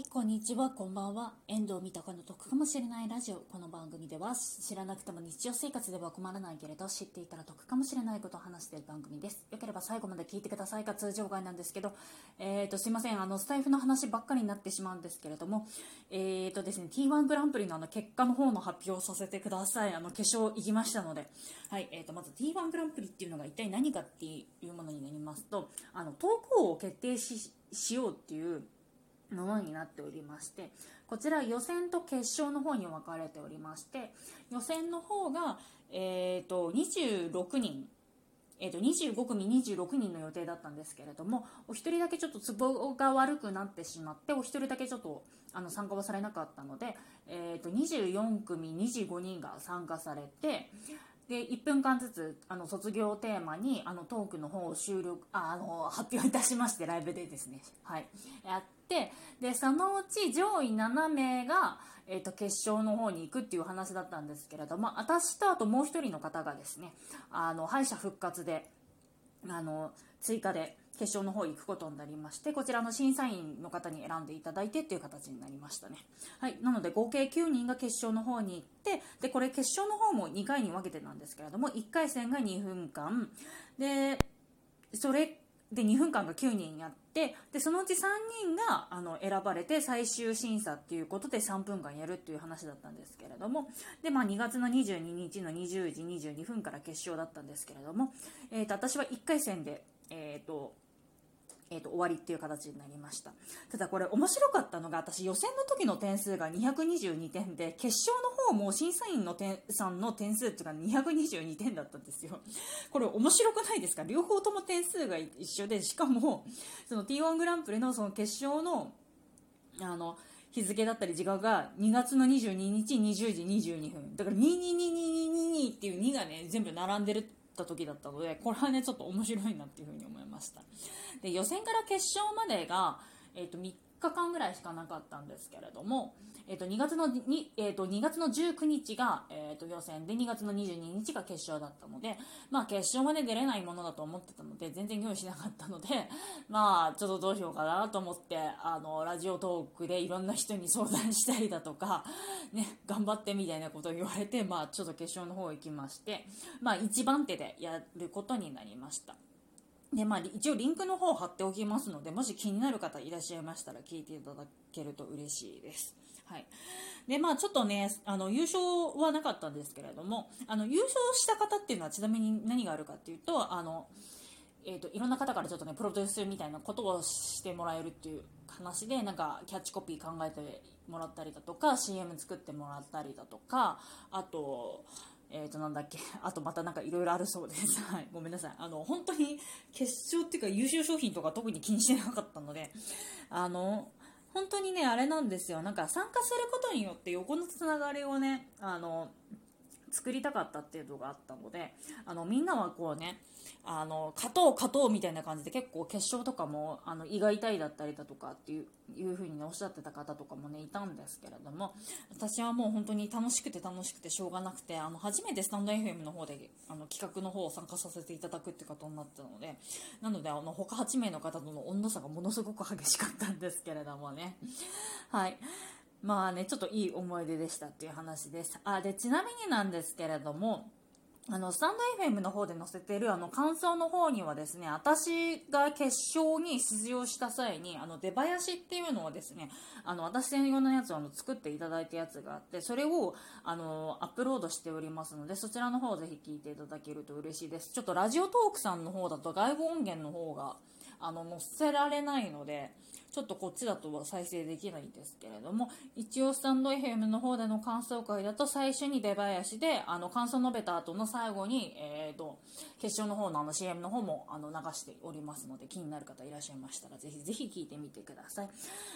い、こんにちは、こんばんは。遠藤三鷹の得かもしれないラジオ。この番組では、知らなくても日常生活では困らないけれど、知っていたら得かもしれないことを話している番組です。よければ最後まで聞いてくださいが通常外なんですけど、えーと、すいません、あの、スタイフの話ばっかりになってしまうんですけれども、えーとですね、T1 グランプリのあの、結果の方の発表をさせてください。あの、決勝行きましたので、はい、えーと、まず T1 グランプリっていうのが一体何かっていうものになりますと、あの、投稿を決定ししようっていう、ものになっておりましてこちら予選と決勝の方に分かれておりまして予選の方が、えーと、26人えーと、25組26人の予定だったんですけれどもお一人だけちょっとツボが悪くなってしまってお一人だけちょっとあの参加はされなかったので、えーと24組25人が参加されてで1分間ずつあの卒業テーマにあのトークの方を収録あの発表いたしましてライブでですね、はい、やってでそのうち上位7名が、えーと、決勝の方に行くっていう話だったんですけれども私とあともう1人の方がですねあの敗者復活であの追加で決勝の方行くことになりましてこちらの審査員の方に選んでいただいてっていう形になりましたね。はい。なので合計9人が決勝の方に行ってでこれ決勝の方も2回に分けてなんですけれども1回戦が2分間。でそれで2分間が9人やってでそのうち3人があの選ばれて最終審査っていうことで3分間やるっていう話だったんですけれどもで、まあ、2月の22日の20時22分から決勝だったんですけれども、えーと、私は1回戦で、えーとえーと、終わりっていう形になりました。ただこれ面白かったのが私予選の時の点数が222点で決勝の方も審査員の点さんの点数っていうか222点だったんですよ。これ面白くないですか？両方とも点数が一緒でしかもその T1 グランプリのその決勝のあの日付だったり時間が2月の22日20時22分。だから22222っていう2がね全部並んでるた時だったのでこれはねちょっと面白いなっていうふうに思いました。で予選から決勝までが、えーと、3日間ぐらいしかなかったんですけれども、えーと、2, 月のに、えーと、2月の19日が、えー、と予選で2月の22日が決勝だったので、まあ、決勝まで出れないものだと思ってたので全然用意しなかったので、まあ、ちょっとどうしようかなと思ってあのラジオトークでいろんな人に相談したりだとか、ね、頑張ってみたいなことを言われて、まあ、ちょっと決勝の方行きまして、まあ、1番手でやることになりました。でまあ、一応リンクの方を貼っておきますのでもし気になる方いらっしゃいましたら聞いていただけると嬉しいです。はいでまあ、ちょっとねあの優勝はなかったんですけれどもあの優勝した方っていうのはちなみに何があるかっていうとあの、えーと、いろんな方からちょっとねプロデュースみたいなことをしてもらえるっていう話でなんかキャッチコピー考えてもらったりだとか CM 作ってもらったりだとかあとえっ、ー、と、なんだっけ、あとまたなんかいろいろあるそうです。はい、ごめんなさい。あの、本当に決勝っていうか優秀商品とか特に気にしてなかったので、あの、本当にね、あれなんですよ。なんか参加することによって横のつながりをね、あの、作りたかったっていうのがあったので、あの、みんなはこうね、あの勝とう勝とうみたいな感じで結構決勝とかもあの胃が痛いだったりだとかっていういう風に、ね、おっしゃってた方とかもねいたんですけれども私はもう本当に楽しくて楽しくてしょうがなくてあの初めてスタンド FM の方であの企画の方を参加させていただくってことになったのでなのであの他8名の方との温度差がものすごく激しかったんですけれどもね。はい。まあねちょっといい思い出でしたっていう話ですあでちなみになんですけれどもあの、スタンド FM の方で載せてるあの感想の方にはですね、私が決勝に出場した際に、あの、出囃子っていうのをですね、あの、私専用のやつをあの作っていただいたやつがあって、それを、あの、アップロードしておりますので、そちらの方をぜひ聞いていただけると嬉しいです。ちょっとラジオトークさんの方だと外部音源の方が、あの、載せられないので、ちょっとこっちだと再生できないんですけれども、一応スタンド FM の方での感想会だと最初に出囃子で、あの、感想述べた後の最後に、えっ、ー、と、決勝の方のあの CM の方もあの流しておりますので、気になる方いらっしゃいましたら、ぜひぜひ聞いてみてください。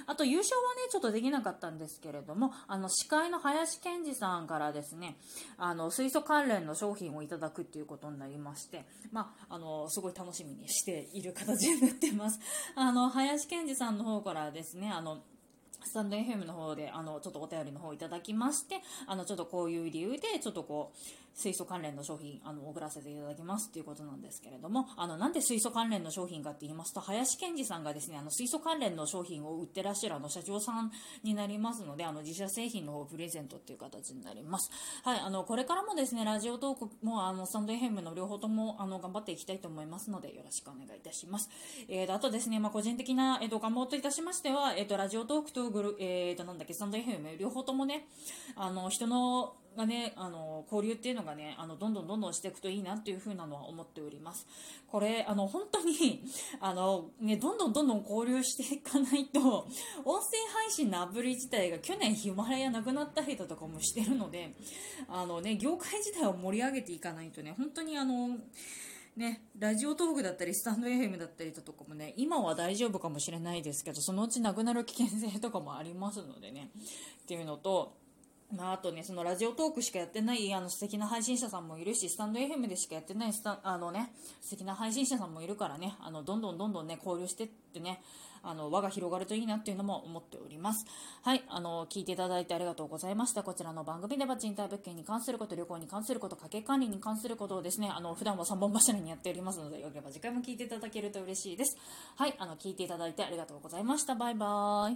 あと、優勝はね、ちょっとできなかったんですけれども、あの、司会の林健二さんからですね、あの、水素関連の商品をいただくっていうことになりまして、まあ、あの、すごい楽しみにしている形になってます。あの、林健二さんのの方からですね、あの、スタンド FM の方で、あの、ちょっとお便りの方いただきまして、あの、ちょっとこういう理由で、ちょっとこう、水素関連の商品あの送らせていただきますということなんですけれどもあのなんで水素関連の商品かって言いますと林健二さんがですねあの水素関連の商品を売ってらっしゃるあの社長さんになりますのであの自社製品の方をプレゼントっていう形になります。はい、あのこれからもですねラジオトークもあのスタンド FM の両方ともあの頑張っていきたいと思いますのでよろしくお願いいたします。えー、あとですね、まあ、個人的な、えーと、願望といたしましては、えーと、ラジオトークとグル、えーと、なんだっけスタンド FM 両方ともねあの人のがね、あの、交流っていうのがね、あの、どんどんどんどんしていくといいなっていう風なのは思っております。これ、あの、本当に、あの、ね、どんどんどんどん交流していかないと、音声配信のアプリ自体が去年ヒマラヤなくなったりだとかもしてるので、あのね、業界自体を盛り上げていかないとね、本当にあの、ね、ラジオトークだったり、スタンド FM だったりだとかもね、今は大丈夫かもしれないですけど、そのうちなくなる危険性とかもありますのでね、っていうのと、まあ、あとね、そのラジオトークしかやってないあの素敵な配信者さんもいるし、スタンド FM でしかやってないスタあのね、素敵な配信者さんもいるからね、あのどんどんどんどんね、交流してってね、あの輪が広がるといいなっていうのも思っております。はい、あの聞いていただいてありがとうございました。こちらの番組では賃貸物件に関すること、旅行に関すること、家計管理に関することをですね、あの普段は3本柱にやっておりますので、よければ次回も聞いていただけると嬉しいです。はい、あの聞いていただいてありがとうございました。バイバーイ。